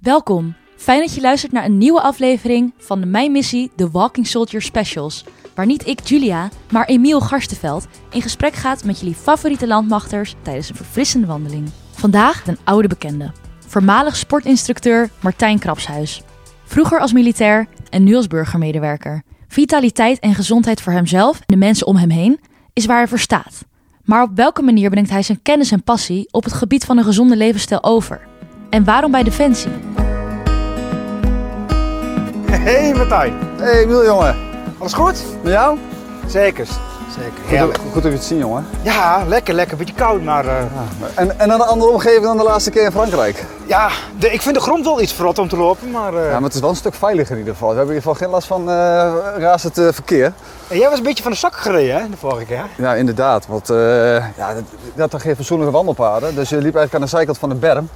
Welkom. Fijn dat je luistert naar een nieuwe aflevering van de Mijn Missie The Walking Soldier Specials. Waar niet ik, Julia, maar Emiel Garstenveld in gesprek gaat met jullie favoriete landmachters tijdens een verfrissende wandeling. Vandaag een oude bekende. Voormalig sportinstructeur Martijn Krapshuis. Vroeger als militair en nu als burgermedewerker. Vitaliteit en gezondheid voor hemzelf en de mensen om hem heen is waar hij voor staat. Maar op welke manier brengt hij zijn kennis en passie op het gebied van een gezonde levensstijl over? En waarom bij Defensie? Hey Martijn, Hey Emiel jongen, alles goed? met jou? Zeker, zeker. Heerlijk. Goed, goed om je te zien jongen. Ja, lekker, lekker. Beetje koud, maar uh, En, en een andere omgeving dan de laatste keer in Frankrijk. ja, de, ik vind de grond wel iets verrot om te lopen, maar, uh, Ja, maar het is wel een stuk veiliger in ieder geval. We hebben in ieder geval geen last van uh, razend eh, verkeer. en jij was een beetje van de zak gereden hè, de vorige keer. Ja, inderdaad. Want eh ja, dat- je had toch geen fatsoenlijke wandelpaden. Dus je liep eigenlijk aan de zijkant van de berm.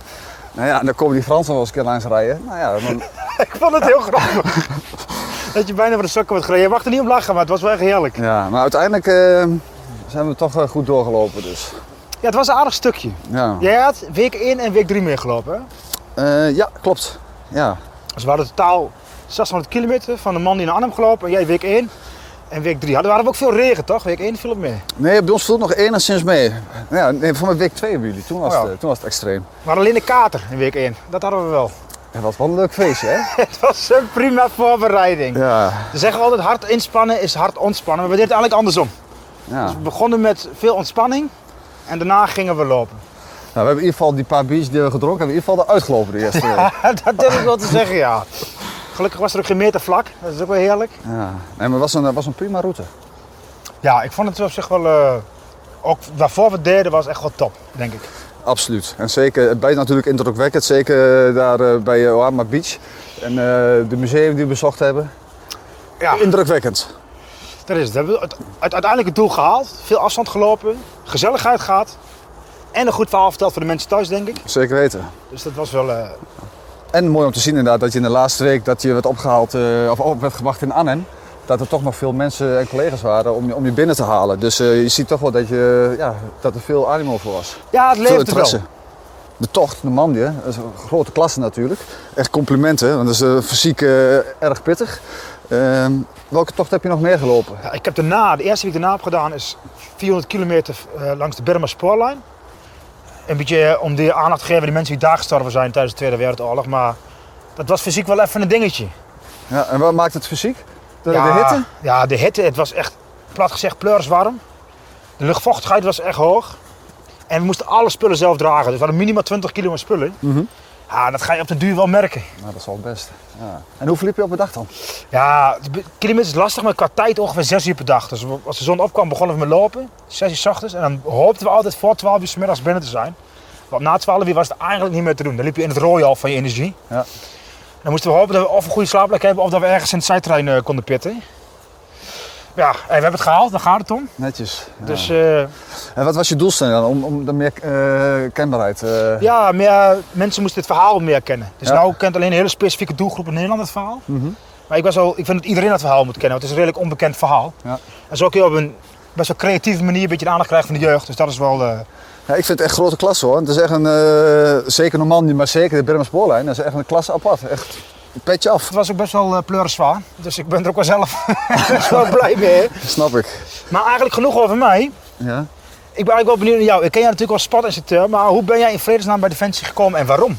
Nou ja, en dan komen die Fransen wel eens een keer langs rijden. Nou ja, dan, ik vond het heel grappig. dat je bijna van de zakken wordt gereden. Je mag er niet om lachen, maar het was wel echt heerlijk. ja, maar uiteindelijk eh, zijn we toch eh, goed doorgelopen. Dus. Ja, het was een aardig stukje. Ja. Jij had week 1 en week 3 meegelopen hè? Eh, ja, klopt. Ja. Dus we hadden totaal 600 kilometer van de man die naar Arnhem gelopen. En jij week 1 en week 3. Hadden we ook veel regen toch? Week 1 viel het mee. Nee, bij ons viel het nog enigszins mee. Ja, nee, voor mijn week 2 hebben jullie. Toen was, Oh ja. het, eh, toen was het extreem. We hadden alleen de kater in week 1. Dat hadden we wel. Ja, wat wel een leuk feestje, hè? Het was een prima voorbereiding. Ja. Ze zeggen altijd hard inspannen is hard ontspannen, maar we deden het eigenlijk andersom. ja. We begonnen met veel ontspanning en daarna gingen we lopen. Nou, we hebben in ieder geval die paar biertjes die we gedronken hebben, in ieder geval eruit gelopen de eerste week. dat durf ik wel te zeggen, ja. Gelukkig was er ook geen meter vlak, dat is ook wel heerlijk. Ja. Nee, maar het was een, was een prima route. Ja, ik vond het op zich wel, eh, ook waarvoor we deden was echt wel top, denk ik. Absoluut. En zeker, het blijft natuurlijk indrukwekkend, zeker eh, daar eh, bij Oama Beach. En de museum die we bezocht hebben. Ja, Indrukwekkend. dat is het. We hebben het, het uiteindelijk het doel gehaald, veel afstand gelopen, gezelligheid gehad. En een goed verhaal verteld voor de mensen thuis, denk ik. Zeker weten. Dus dat was wel... En mooi om te zien inderdaad dat je in de laatste week dat je werd opgehaald, eh, of op werd gewacht in Arnhem. Dat er toch nog veel mensen en collega's waren om je, om je binnen te halen. Dus eh, je ziet toch wel dat, je, ja, dat er veel animo voor was. ja, het leefde wel. De tocht, de man, dat is een grote klasse natuurlijk. Echt complimenten, want dat is eh, fysiek erg pittig. Ehm, welke tocht heb je nog meer gelopen? Ja, ik heb daarna, de eerste die ik daarna heb gedaan is 400 kilometer langs de Burma spoorlijn. Een beetje eh, om de aandacht te geven aan die mensen die daar gestorven zijn tijdens de Tweede Wereldoorlog. Maar dat was fysiek wel even een dingetje. Ja, en wat maakt het fysiek? De, ja, de hitte? Ja, de hitte. Het was echt, plat gezegd, pleurswarm. De luchtvochtigheid was echt hoog. En we moesten alle spullen zelf dragen. Dus we hadden minimaal 20 kilo aan spullen. Mhm. Ja, dat ga je op de duur wel merken. Nou, dat is wel het beste. Ja. En hoeveel liep je op een dag dan? Ja, kilometer is lastig, maar qua tijd ongeveer 6 uur per dag. Dus als de zon opkwam, begonnen we met lopen. 6 uur s ochtends. En dan hoopten we altijd voor 12 uur s middags binnen te zijn. Want na 12 uur was het eigenlijk niet meer te doen. Dan liep je in het rooien al van je energie. Ja. Dan moesten we hopen dat we of een goede slaapplek hebben of dat we ergens in het zijterrein eh, konden pitten. Ja, we hebben het gehaald, daar gaat het om. Netjes. Ja. Dus eh, En wat was je doelstelling dan? Om, om de meer eh, kenbaarheid? eh, ja, meer, mensen moesten het verhaal meer kennen. Dus Ja. nou kent alleen een hele specifieke doelgroep in Nederland het verhaal. Mhm. Maar ik, was al, ik vind dat iedereen het verhaal moet kennen, want het is een redelijk onbekend verhaal. Ja. En zo kun je op een best wel creatieve manier een beetje de aandacht krijgen van de jeugd. Dus dat is wel... Ja, ik vind het echt grote klasse hoor. Het is echt een, zeker Normandie, maar zeker de Birma Spoorlijn. Dat is echt een klasse apart. Echt petje af. het was ook best wel uh, pleuriswaar. Dus ik ben er ook wel zelf wel blij mee. Snap ik. Maar eigenlijk genoeg over mij. Ja. Ik ben eigenlijk wel benieuwd naar jou. Ik ken jij natuurlijk als sportinstructeur, maar hoe ben jij in vredesnaam bij Defensie gekomen en waarom?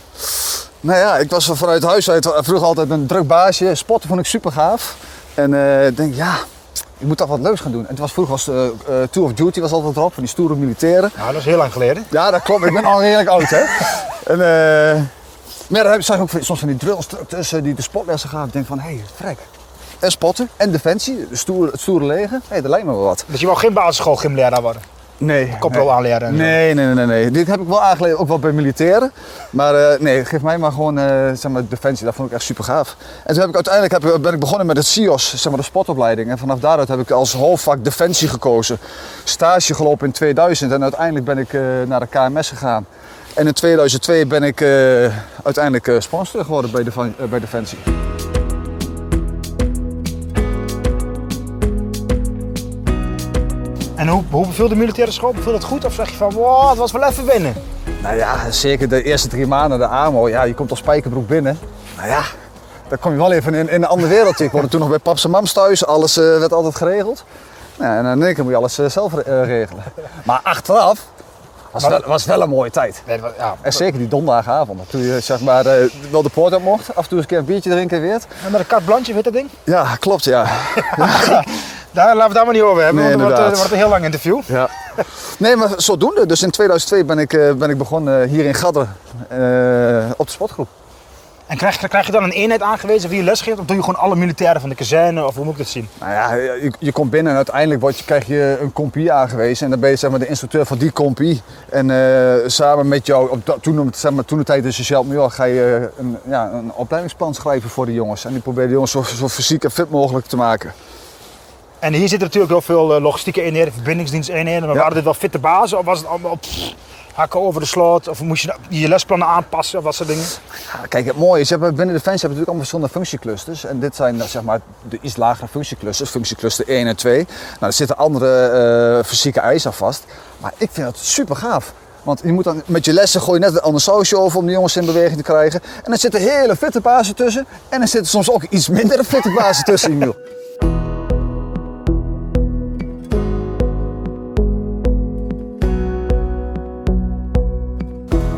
Nou ja, ik was vanuit huis uit vroeger altijd een druk baasje. Sporten vond ik super gaaf. En eh, ik denk, ja, ik moet toch wat leuks gaan doen. En het was vroeger was eh, eh, Tour of Duty was altijd erop, van die stoere militairen. Nou, dat is heel lang geleden. Ja, dat klopt. Ik ben al redelijk oud, hè. En, eh, maar daar heb- zag ik ook soms van die drillinstructeurs eh, die de sportlessen gaan. Ik denk van, hé, hey, vrek. En spotten en defensie, het stoere leger. Hé, dat lijkt me wel wat. Dus je wou geen basisschool gymleraar worden? Nee. Koprol aanleren en zo. Nee, nee, nee, nee, nee. Dit heb ik wel aangeleerd, ook wel bij militairen. Maar eh, nee, geef mij maar gewoon eh, zeg maar, defensie. Dat vond ik echt super gaaf. En toen heb ik uiteindelijk heb, ik- ben ik begonnen met het CIOS, zeg maar de sportopleiding. En vanaf daaruit heb ik als hoofdvak defensie gekozen. Stage gelopen in 2000 en uiteindelijk ben ik eh, naar de KMS gegaan. En in 2002 ben ik eh, uiteindelijk eh sponsor geworden bij, Defen- eh, bij Defensie. En hoe, hoe beviel de militaire school? Beviel het goed? Of zeg je van, wow, het was wel even winnen? Nou ja, zeker de eerste drie maanden de AMO. Ja, je komt als spijkerbroek binnen. Nou ja, dan kom je wel even in, in een ander wereldje. Ik woonde toen nog bij paps en mams thuis. Alles werd altijd geregeld. Nou, en in één keer moet je alles zelf regelen. Maar achteraf was Maar- wel, was wel een mooie tijd. Nee, ja, En zeker die donderdagavond. Toen je zeg maar, eh, wel de poort op mocht. Af en toe eens een keer een biertje drinken weer. En met een carte blanche, weet dat ding? Ja, klopt ja. Daar, laten we het daar maar niet over hebben, Nee, want het wordt, eh, wordt een heel lang interview. ja. Nee, maar zodoende. Dus in 2002 ben ik, eh, ben ik begonnen hier in Gadder op de sportgroep. En krijg, krijg je dan een eenheid aangewezen wie je les geeft? Of doe je gewoon alle militairen van de kazerne? Of hoe moet ik dat zien? Nou ja, je, je komt binnen en uiteindelijk word je, krijg je een compie aangewezen. En dan ben je zeg maar, de instructeur van die compie. En eh, samen met jou, op toen, zeg maar, toen de tijd is Michel Muur, ga je een, ja, een opleidingsplan schrijven voor de jongens. En die probeer de jongens zo, zo fysiek en fit mogelijk te maken. En hier zitten natuurlijk heel veel eh, logistieke eenheden, verbindingsdiensteenheden. Maar Ja. waren dit wel fitte bazen? Of was het allemaal pff, hakken over de sloot? Of moest je je lesplannen aanpassen? Of wat soort dingen? Kijk, het mooie is, binnen Defensie heb je natuurlijk allemaal verschillende functieclusters. En dit zijn eh, zeg maar, de iets lagere functieclusters, functiecluster 1 en 2. Nou, er zitten andere eh, fysieke eisen aan vast. Maar ik vind het super gaaf. Want je moet dan met je lessen gooi je net een ander sausje over om de jongens in beweging te krijgen. En er zitten hele fitte bazen tussen. En er zitten soms ook iets minder fitte bazen tussen, Emiel.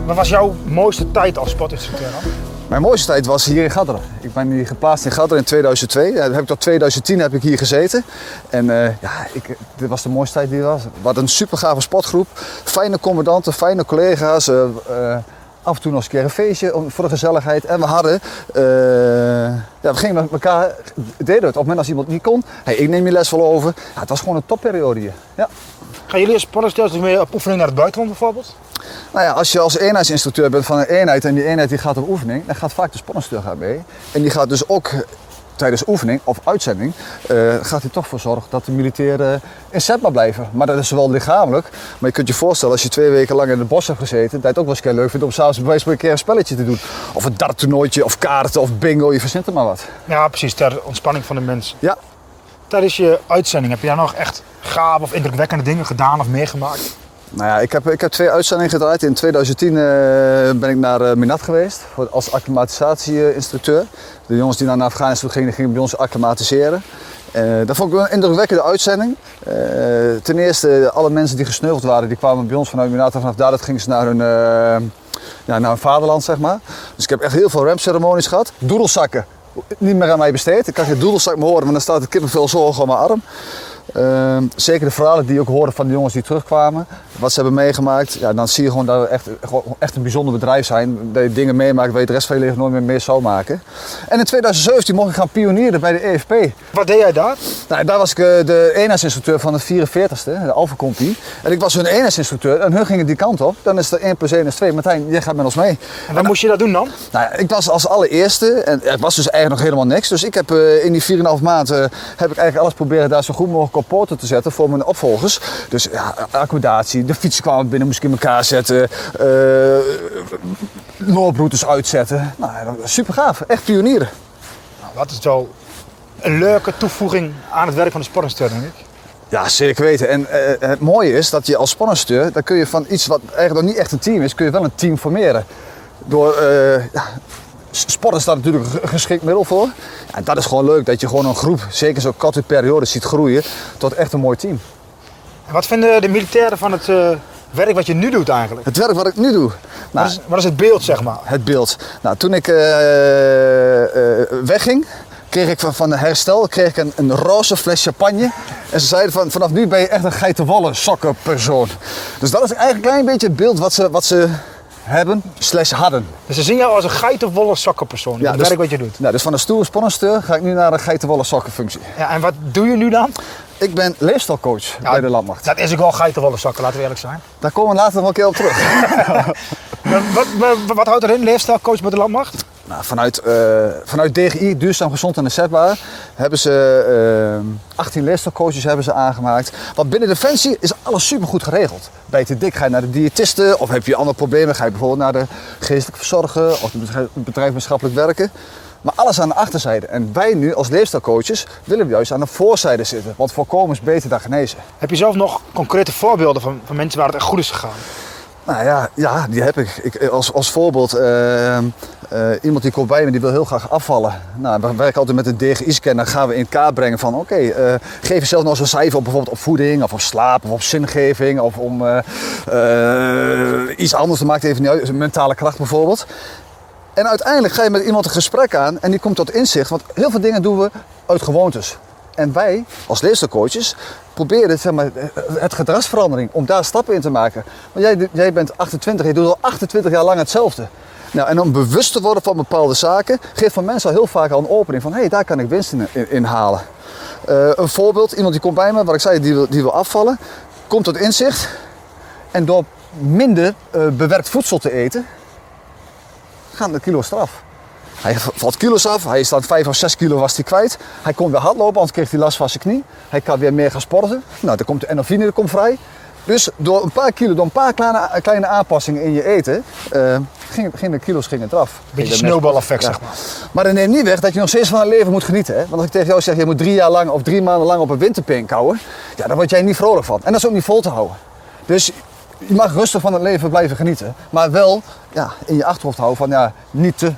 Wat was jouw mooiste tijd als sportinstructeur dan? Mijn mooiste tijd was hier in Gadderen. Ik ben hier geplaatst in Gadderen in 2002. Ja, heb ik tot 2010 heb ik hier gezeten. En eh, ja, ik, dit was de mooiste tijd die er was. Hadden een super gave sportgroep. Fijne commandanten, fijne collega's. eh, eh, af en toe nog eens een keer een feestje om- voor de gezelligheid. En we hadden, ja, we gingen met elkaar, deden het. Op het moment als iemand niet kon, hey, ik neem je les wel over. Ja, het was gewoon een topperiode hier. Ja. Gaan jullie als sportinstructeurs mee op oefening naar het buitenland bijvoorbeeld? Nou ja, als je als eenheidsinstructeur bent van een eenheid en die eenheid die gaat op oefening, dan gaat vaak de sportinstructeur gaat mee. En die gaat dus ook tijdens oefening of uitzending, eh, gaat hij toch voor zorgen dat de militairen in zet maar blijven. Maar dat is wel lichamelijk. Maar je kunt je voorstellen, als je twee weken lang in het bos hebt gezeten, dat je het ook wel eens een keer leuk vindt om s'avonds bij een keer een spelletje te doen. Of een darttoernooitje, of kaarten, of bingo, je verzint er maar wat. Ja, precies, ter ontspanning van de mensen. Ja, Tijdens je uitzending, heb je daar nog echt gave of indrukwekkende dingen gedaan of meegemaakt? Nou ja, ik heb, ik heb twee uitzendingen gedraaid. In 2010 eh, ben ik naar eh, Minat geweest als acclimatisatieinstructeur. De jongens die naar Afghanistan gingen, gingen bij ons acclimatiseren. Eh, dat vond ik een indrukwekkende uitzending. Ten eerste, alle mensen die gesneuveld waren, die kwamen bij ons vanuit Minat. En vanaf daar gingen ze naar hun, ja, naar hun vaderland, zeg maar. Dus ik heb echt heel veel ramceremonies gehad. Doedelzakken, niet meer aan mij besteed. Ik kan geen doedelzak meer horen, maar dan staat de kippenvel zo hoog op mijn arm. Ehm, zeker de verhalen die ik hoorde van de jongens die terugkwamen, wat ze hebben meegemaakt, ja, dan zie je gewoon dat we echt, echt een bijzonder bedrijf zijn. Dat je dingen meemaakt waar je de rest van je leven nooit meer mee zou maken. En in 2017 mocht ik gaan pionieren bij de EFP. Wat deed jij daar? Nou, daar was ik eh, de eenheidsinstructeur van de 44ste, de Alpha Compie. En ik was hun eenheidsinstructeur en hun gingen die kant op. Dan is er 1 plus 1 is 2. Martijn, jij gaat met ons mee. En wat moest je dat doen dan? Nou ik was als allereerste en het was dus eigenlijk nog helemaal niks. Dus ik heb eh, in die 4,5 maanden heb ik eigenlijk alles proberen daar zo goed mogelijk op poten te zetten voor mijn opvolgers. Dus ja, accommodatie, de fietsen kwamen binnen, moest ik in elkaar zetten. eh looproutes uitzetten. Nou, super gaaf. Echt pionieren. Nou, dat is wel een leuke toevoeging aan het werk van de sportinstructeur, denk ik. Ja, zeker weten. En eh, het mooie is dat je als spannensteur, dan kun je van iets wat eigenlijk nog niet echt een team is, kun je wel een team formeren. Door, eh ja, sport is daar natuurlijk een geschikt middel voor. Ja, dat is gewoon leuk, dat je gewoon een groep, zeker zo'n korte periode, ziet groeien tot echt een mooi team. En wat vinden de militairen van het eh, werk wat je nu doet eigenlijk? Het werk wat ik nu doe, Wat nou, is, wat is het beeld, zeg maar? het beeld. Nou, toen ik eh, eh, wegging, kreeg ik van, van de herstel kreeg ik een, een roze fles champagne. En ze zeiden van, vanaf nu ben je echt een geitenwolle sokkenpersoon. Dus dat is eigenlijk een klein beetje het beeld wat ze, wat ze hebben, slash hadden. Dus ze zien jou als een geitenwolle sokkenpersoon, Ja, het dus- werk wat je doet. Nou, dus van een stoere spannensteur ga ik nu naar een geitenwolle sokkenfunctie. Ja, en wat doe je nu dan? Ik ben leefstalcoach bij de landmacht. Dat is ook wel geitenwolle sokken, laten we eerlijk zijn. Daar komen we later nog een keer op terug. Wat, wat, wat houdt erin, leefstijlcoach bij de landmacht? Nou, vanuit, eh, vanuit DGI, Duurzaam Gezond en Inzetbaar, hebben ze eh 18 leefstijlcoaches hebben ze aangemaakt. Want binnen Defensie is alles supergoed geregeld. Ben je te dik, ga je naar de diëtiste of heb je andere problemen, ga je bijvoorbeeld naar de geestelijke verzorger of het bedrijf maatschappelijk werken. Maar alles aan de achterzijde. En wij nu als leefstijlcoaches willen juist aan de voorzijde zitten. Want voorkomen is beter dan genezen. Heb je zelf nog concrete voorbeelden van, van mensen waar het echt goed is gegaan? Nou ja, ja die heb ik. ik als, als voorbeeld, eh, eh, iemand die komt bij me die wil heel graag afvallen. Nou, we werken altijd met een DGI-scan. Dan gaan we in kaart brengen van oké, eh, geef jezelf eens een cijfer op bijvoorbeeld op voeding of op slaap of op zingeving of om iets anders. Dat maakt even niet uit, mentale kracht bijvoorbeeld. En uiteindelijk ga je met iemand een gesprek aan en die komt tot inzicht. Want heel veel dingen doen we uit gewoontes. En wij, als leefstijlcoaches, proberen zeg maar, het gedragsverandering, om daar stappen in te maken. Want jij, jij bent 28, je doet al 28 jaar lang hetzelfde. Nou, en om bewust te worden van bepaalde zaken, geeft van mensen al heel vaak al een opening van hé, hey, daar kan ik winst in, halen. Uh, een voorbeeld, iemand die komt bij me, wat ik zei, die wil, die wil afvallen, komt tot inzicht. En door minder uh, bewerkt voedsel te eten, gaan de kilo straf. Hij valt kilo's af, hij staat 5 of 6 kilo was hij kwijt. Hij kon weer hardlopen, anders kreeg hij last van zijn knie. Hij kan weer meer gaan sporten. Nou, dan komt de endorfine er komt vrij. Dus door een paar kilo, door een paar kleine, kleine aanpassingen in je eten, uh, gingen de kilo's gingen eraf. Beetje sneeuwbaleffect, zeg maar. Maar dat neemt niet weg dat je nog steeds van het leven moet genieten. Hè? Want als ik tegen jou zeg, je moet drie jaar lang of drie maanden lang op een winterpink houden, ja, dan word jij niet vrolijk van. En dat is ook niet vol te houden. Dus je mag rustig van het leven blijven genieten. Maar wel ja, in je achterhoofd houden van ja, niet te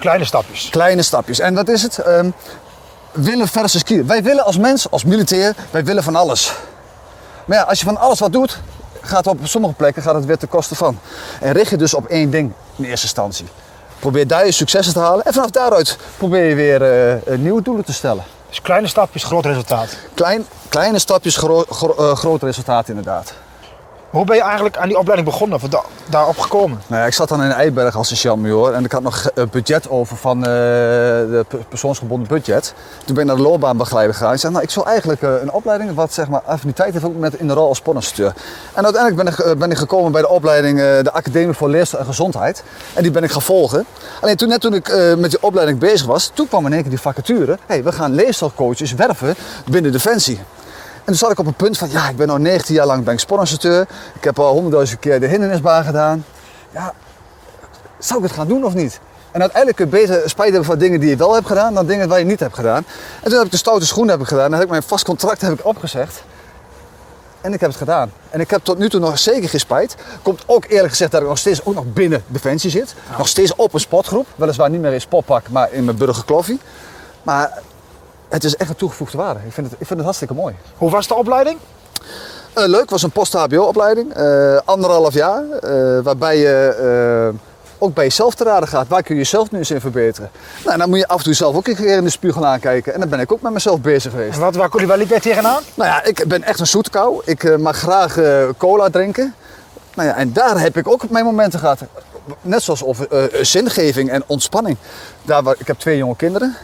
Kleine stapjes. Kleine stapjes. En wat is het? Um, willen versus kiezen. Wij willen als mens, als militair, wij willen van alles. Maar ja, als je van alles wat doet, gaat op sommige plekken gaat het weer ten koste van. En richt je dus op één ding in eerste instantie. Probeer daar je successen te halen en vanaf daaruit probeer je weer uh, nieuwe doelen te stellen. Dus kleine stapjes, groot resultaat. Klein, kleine stapjes, gro gro uh, groot resultaat inderdaad. Hoe ben je eigenlijk aan die opleiding begonnen of da daarop gekomen? Nou ik zat dan in Eiberg als sergeant en ik had nog budget over van uh, de persoonsgebonden budget. Toen ben ik naar de loopbaanbegeleider gegaan. Ik zei, nou, ik zou eigenlijk uh, een opleiding wat zeg maar affiniteit heeft met in de rol als sportinstructeur. En uiteindelijk ben ik, ben ik gekomen bij de opleiding de Academie voor Leerstijl en Gezondheid. En die ben ik gaan volgen. Alleen toen, net toen ik met die opleiding bezig was, toen kwam in één keer die vacature. hey, we gaan leefstijlcoaches werven binnen Defensie. En toen zat ik op een punt van, ja, ik ben al 19 jaar lang ben ik. Ik heb al honderdduizend keer de hindernisbaan gedaan. Ja, zou ik het gaan doen of niet? En uiteindelijk kun je beter spijt hebben van dingen die je wel hebt gedaan dan dingen waar je niet hebt gedaan. En toen heb ik de stoute schoen heb ik gedaan. En heb ik mijn vast contract heb ik opgezegd. En ik heb het gedaan. En ik heb tot nu toe nog zeker geen spijt. Komt ook eerlijk gezegd dat ik nog steeds ook nog binnen Defensie zit. Nog steeds op een sportgroep. Weliswaar niet meer in sportpak, maar in mijn burgerkloffie. Maar het is echt een toegevoegde waarde. Ik vind het, ik vind het hartstikke mooi. Hoe was de opleiding? Uh, leuk, was een post-HBO-opleiding. Uh, anderhalf jaar. Uh, waarbij je ook bij jezelf te raden gaat. Waar kun je jezelf nu eens in verbeteren? Nou, dan moet je af en toe zelf ook een keer in de spiegel aankijken. En dan ben ik ook met mezelf bezig geweest. En wat, waar, waar liep jij tegenaan? Nou ja, ik ben echt een zoetkou. Ik mag graag cola drinken. Nou ja, en daar heb ik ook mijn momenten gehad. Net zoals over zingeving en ontspanning. Daar, waar, ik heb twee jonge kinderen.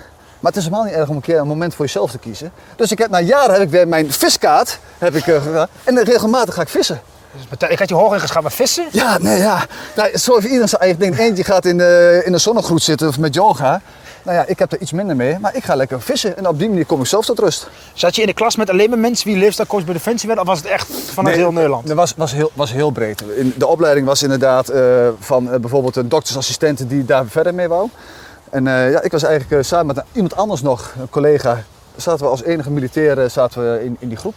Maar het is helemaal niet erg om een keer een moment voor jezelf te kiezen. Dus ik heb, na jaren heb ik weer mijn viskaart heb ik, uh, en regelmatig ga ik vissen. Dus ik had je hoog ingeschat met vissen? Ja, nee, ja. Nou, zo heeft iedereen zijn eigen ding. Eentje gaat in de, in de zonnegroet zitten of met yoga. Nou ja, ik heb er iets minder mee, maar ik ga lekker vissen. En op die manier kom ik zelf tot rust. Zat je in de klas met alleen maar mensen die leefstijlcoach bij Defensie werden? Of was het echt vanuit nee, heel Nederland? Dat was, was, heel, was heel breed. In de opleiding was inderdaad uh, van uh, bijvoorbeeld een doktersassistenten die daar verder mee wou. En uh, ja, ik was eigenlijk uh, samen met iemand anders nog, een collega, zaten we als enige militairen zaten we in, in die groep.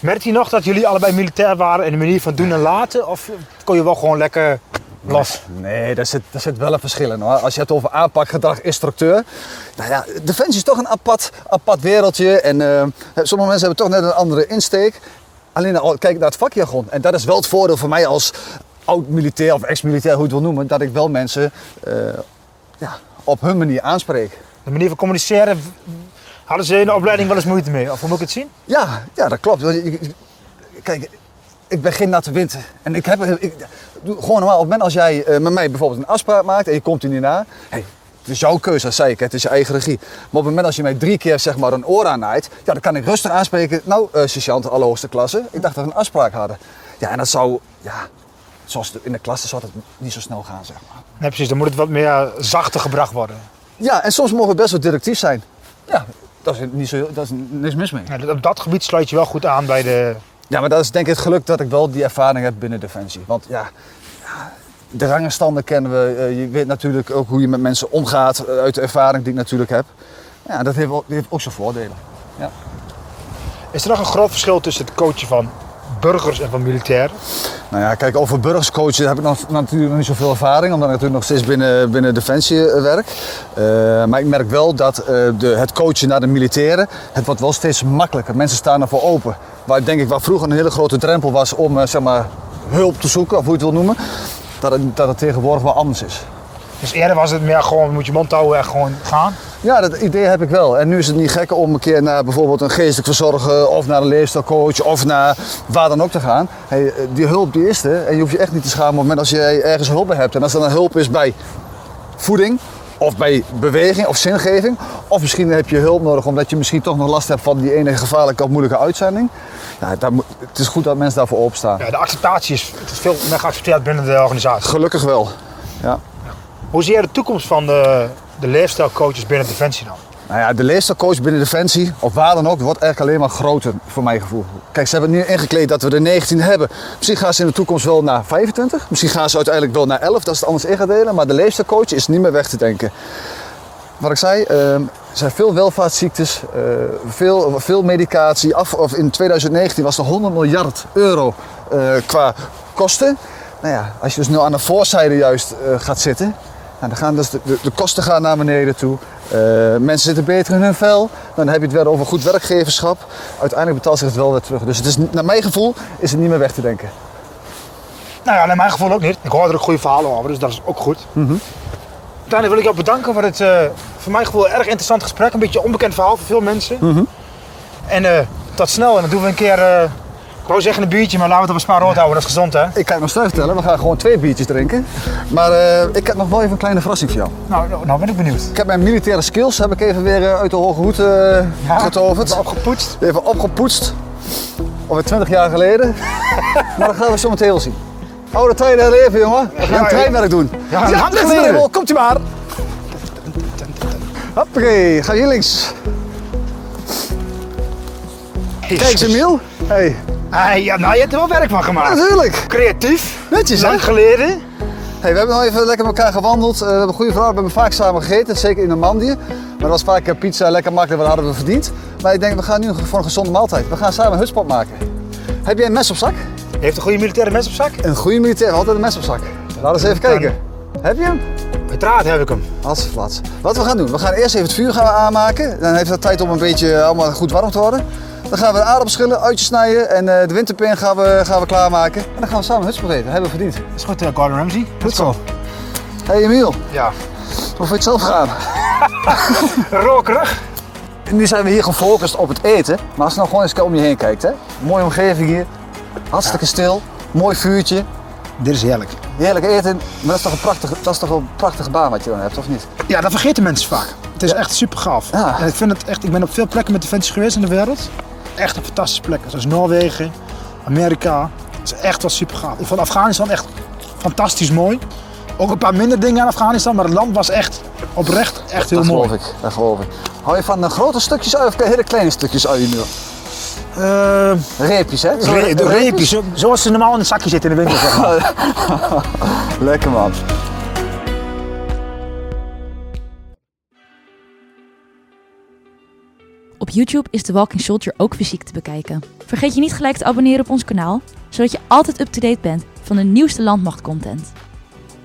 Merkte je nog dat jullie allebei militair waren in de manier van doen en laten? Of kon je wel gewoon lekker los? Nee, nee daar, zit, daar zit wel een verschil in hoor. Als je het over aanpakgedrag, instructeur. Nou ja, Defensie is toch een apart, apart wereldje. En uh, sommige mensen hebben toch net een andere insteek. Alleen al kijk naar het vakjargon. En dat is wel het voordeel voor mij als oud-militair of ex-militair, hoe je het wil noemen. Dat ik wel mensen ja, op hun manier aanspreken. De manier van communiceren, hadden ze in de opleiding wel eens moeite mee? Of hoe moet ik het zien? Ja, ja dat klopt. Kijk, ik ben geen natte wind. En ik heb, ik, gewoon normaal, op het moment als jij uh, met mij bijvoorbeeld een afspraak maakt en je komt er niet na. Hey, het is jouw keuze, dat zei ik, het is je eigen regie. Maar op het moment als je mij drie keer zeg maar, een oor aannaait, ja, dan kan ik rustig aanspreken. Nou, uh, sergeant, allerhoogste klasse, ik dacht dat we een afspraak hadden. Ja, en dat zou, ja, zoals in de klas zou het niet zo snel gaan, zeg maar. Nee, precies. Dan moet het wat meer zachter gebracht worden. Ja, en soms mogen we best wel directief zijn. Ja, dat is, niet zo, dat is niks mis mee. Ja, op dat gebied sluit je wel goed aan bij de... Ja, maar dat is denk ik het geluk dat ik wel die ervaring heb binnen Defensie. Want ja, ja de rangenstanden kennen we. Eh, je weet natuurlijk ook hoe je met mensen omgaat eh, uit de ervaring die ik natuurlijk heb. Ja, dat heeft ook, heeft ook zijn voordelen. Ja. Is er nog een groot verschil tussen het coachen van burgers en van militairen? Nou ja, kijk, over burgerscoachen heb ik nog, natuurlijk nog niet zoveel ervaring, omdat ik natuurlijk nog steeds binnen, binnen Defensie eh, werk. Eh, maar ik merk wel dat eh, de, het coachen naar de militairen, het wordt wel steeds makkelijker. Mensen staan ervoor open. Waar, denk ik, waar vroeger een hele grote drempel was om zeg maar, hulp te zoeken, of hoe je het wil noemen, dat het, dat het tegenwoordig wel anders is. Dus eerder was het meer gewoon, moet je mond houden en gewoon gaan. Ja, dat idee heb ik wel. En nu is het niet gek om een keer naar bijvoorbeeld een geestelijk verzorger of naar een leefstijlcoach of naar waar dan ook te gaan. Hey, die hulp die is er en je hoeft je echt niet te schamen op het moment als je ergens hulp bij hebt. En als er een hulp is bij voeding of bij beweging of zingeving, of misschien heb je hulp nodig omdat je misschien toch nog last hebt van die ene gevaarlijke of moeilijke uitzending. Ja, daar het is goed dat mensen daarvoor opstaan. Ja, de acceptatie is, het is veel meer geaccepteerd binnen de organisatie. Gelukkig wel. Ja. Hoe zie jij de toekomst van de, de leefstijlcoaches binnen Defensie dan? Nou ja, de leefstijlcoach binnen Defensie, of waar dan ook, wordt eigenlijk alleen maar groter voor mijn gevoel. Kijk, ze hebben nu ingekleed dat we er 19 hebben. Misschien gaan ze in de toekomst wel naar 25. Misschien gaan ze uiteindelijk wel naar 11, dat is het anders ingadelen. Maar de leefstijlcoach is niet meer weg te denken. Wat ik zei, ehm, er zijn veel welvaartsziektes, eh, veel, veel medicatie. Af, of in 2019 was er 100 miljard euro eh, qua kosten. Nou ja, als je dus nu aan de voorzijde juist eh, gaat zitten, nou, dan gaan dus de, de, de kosten gaan naar beneden toe. Eh, mensen zitten beter in hun vel. Dan heb je het weer over goed werkgeverschap. Uiteindelijk betaalt zich het wel weer terug. Dus het is, naar mijn gevoel is het niet meer weg te denken. Nou ja, naar mijn gevoel ook niet. Ik hoor er ook goede verhalen over, dus dat is ook goed. Uiteindelijk wil ik jou bedanken voor het, eh, voor mijn gevoel, erg interessant gesprek. Een beetje een onbekend verhaal voor veel mensen. En eh, tot snel. En dan doen we een keer, ik wou zeggen een biertje, maar laten we het op een spaar rood houden. Dat is gezond, hè? Ik kan je nog snel vertellen, we gaan gewoon twee biertjes drinken. Maar eh, ik heb nog wel even een kleine verrassing voor jou. Nou, nou, nou ben ik benieuwd. Ik heb mijn militaire skills heb ik even weer eh, uit de hoge hoed eh getoverd. Opgepoetst. Even opgepoetst. Alweer 20 jaar geleden. maar dat gaan we zo meteen wel zien. Oude tijden herleven, jongen. We gaan Ja, ja. treinwerk doen. Ja, dribbel. Komt u maar. Hoppakee, ga hier links. Kijk eens, Emiel. Hey, Ah, ja, nou, je hebt er wel werk van gemaakt. natuurlijk. Creatief. Netjes, hè? Lang geleden. Hey, we hebben nog even lekker met elkaar gewandeld. Eh, we hebben goede verhalen, we hebben vaak samen gegeten, zeker in Normandië. Maar dat was vaak eh, pizza, lekker makkelijk, wat hadden we verdiend. Maar ik denk, we gaan nu voor een gezonde maaltijd. We gaan samen een hutspot maken. Heb jij een mes op zak? Heeft een goede militaire mes op zak? Een goede militair altijd een mes op zak. Laten we eens even kijken. Heb je hem? Uiteraard heb ik hem. Hartstikke flats. Wat we gaan doen, we gaan eerst even het vuur gaan aanmaken. Dan heeft het tijd om een beetje eh, allemaal goed warm te worden. Dan gaan we de aardappels schillen, uitjes snijden en eh, de winterpin gaan we, gaan we klaarmaken. En dan gaan we samen een hutspot eten. Dat hebben we verdiend. Is goed, eh, Gordon Ramsay. Goed zo. Hey Emiel, Ja. hoe vind je het zelf gaan? Rokerig. Nu zijn we hier gefocust op het eten. Maar als je nou gewoon eens om je heen kijkt, hè? Mooie omgeving hier. Hartstikke stil. Mooi vuurtje. Dit is heerlijk. Heerlijk eten. Maar dat is toch een prachtige, dat is toch een prachtige baan wat je dan hebt, of niet? Ja, dat vergeten mensen vaak. Het is echt super gaaf. Ja. En ik vind het echt, ik ben op veel plekken met Defensie geweest in de wereld. Echt een fantastische plek. Zoals Noorwegen, Amerika. Het is echt wel super gaaf. Ik vond Afghanistan echt fantastisch mooi. Ook een paar minder dingen aan Afghanistan, maar het land was echt oprecht echt heel dat mooi. geloof ik. Dat geloof ik. Hou je van de grote stukjes ui of hele kleine stukjes ui nu? Eh, Reepjes, hè? Zo- re- de reepjes, zo- zoals ze normaal in een zakje zitten in de winter. Zeg maar. Lekker man. Op YouTube is The Walking Soldier ook fysiek te bekijken. Vergeet je niet gelijk te abonneren op ons kanaal, zodat je altijd up-to-date bent van de nieuwste landmachtcontent.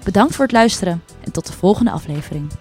Bedankt voor het luisteren en tot de volgende aflevering.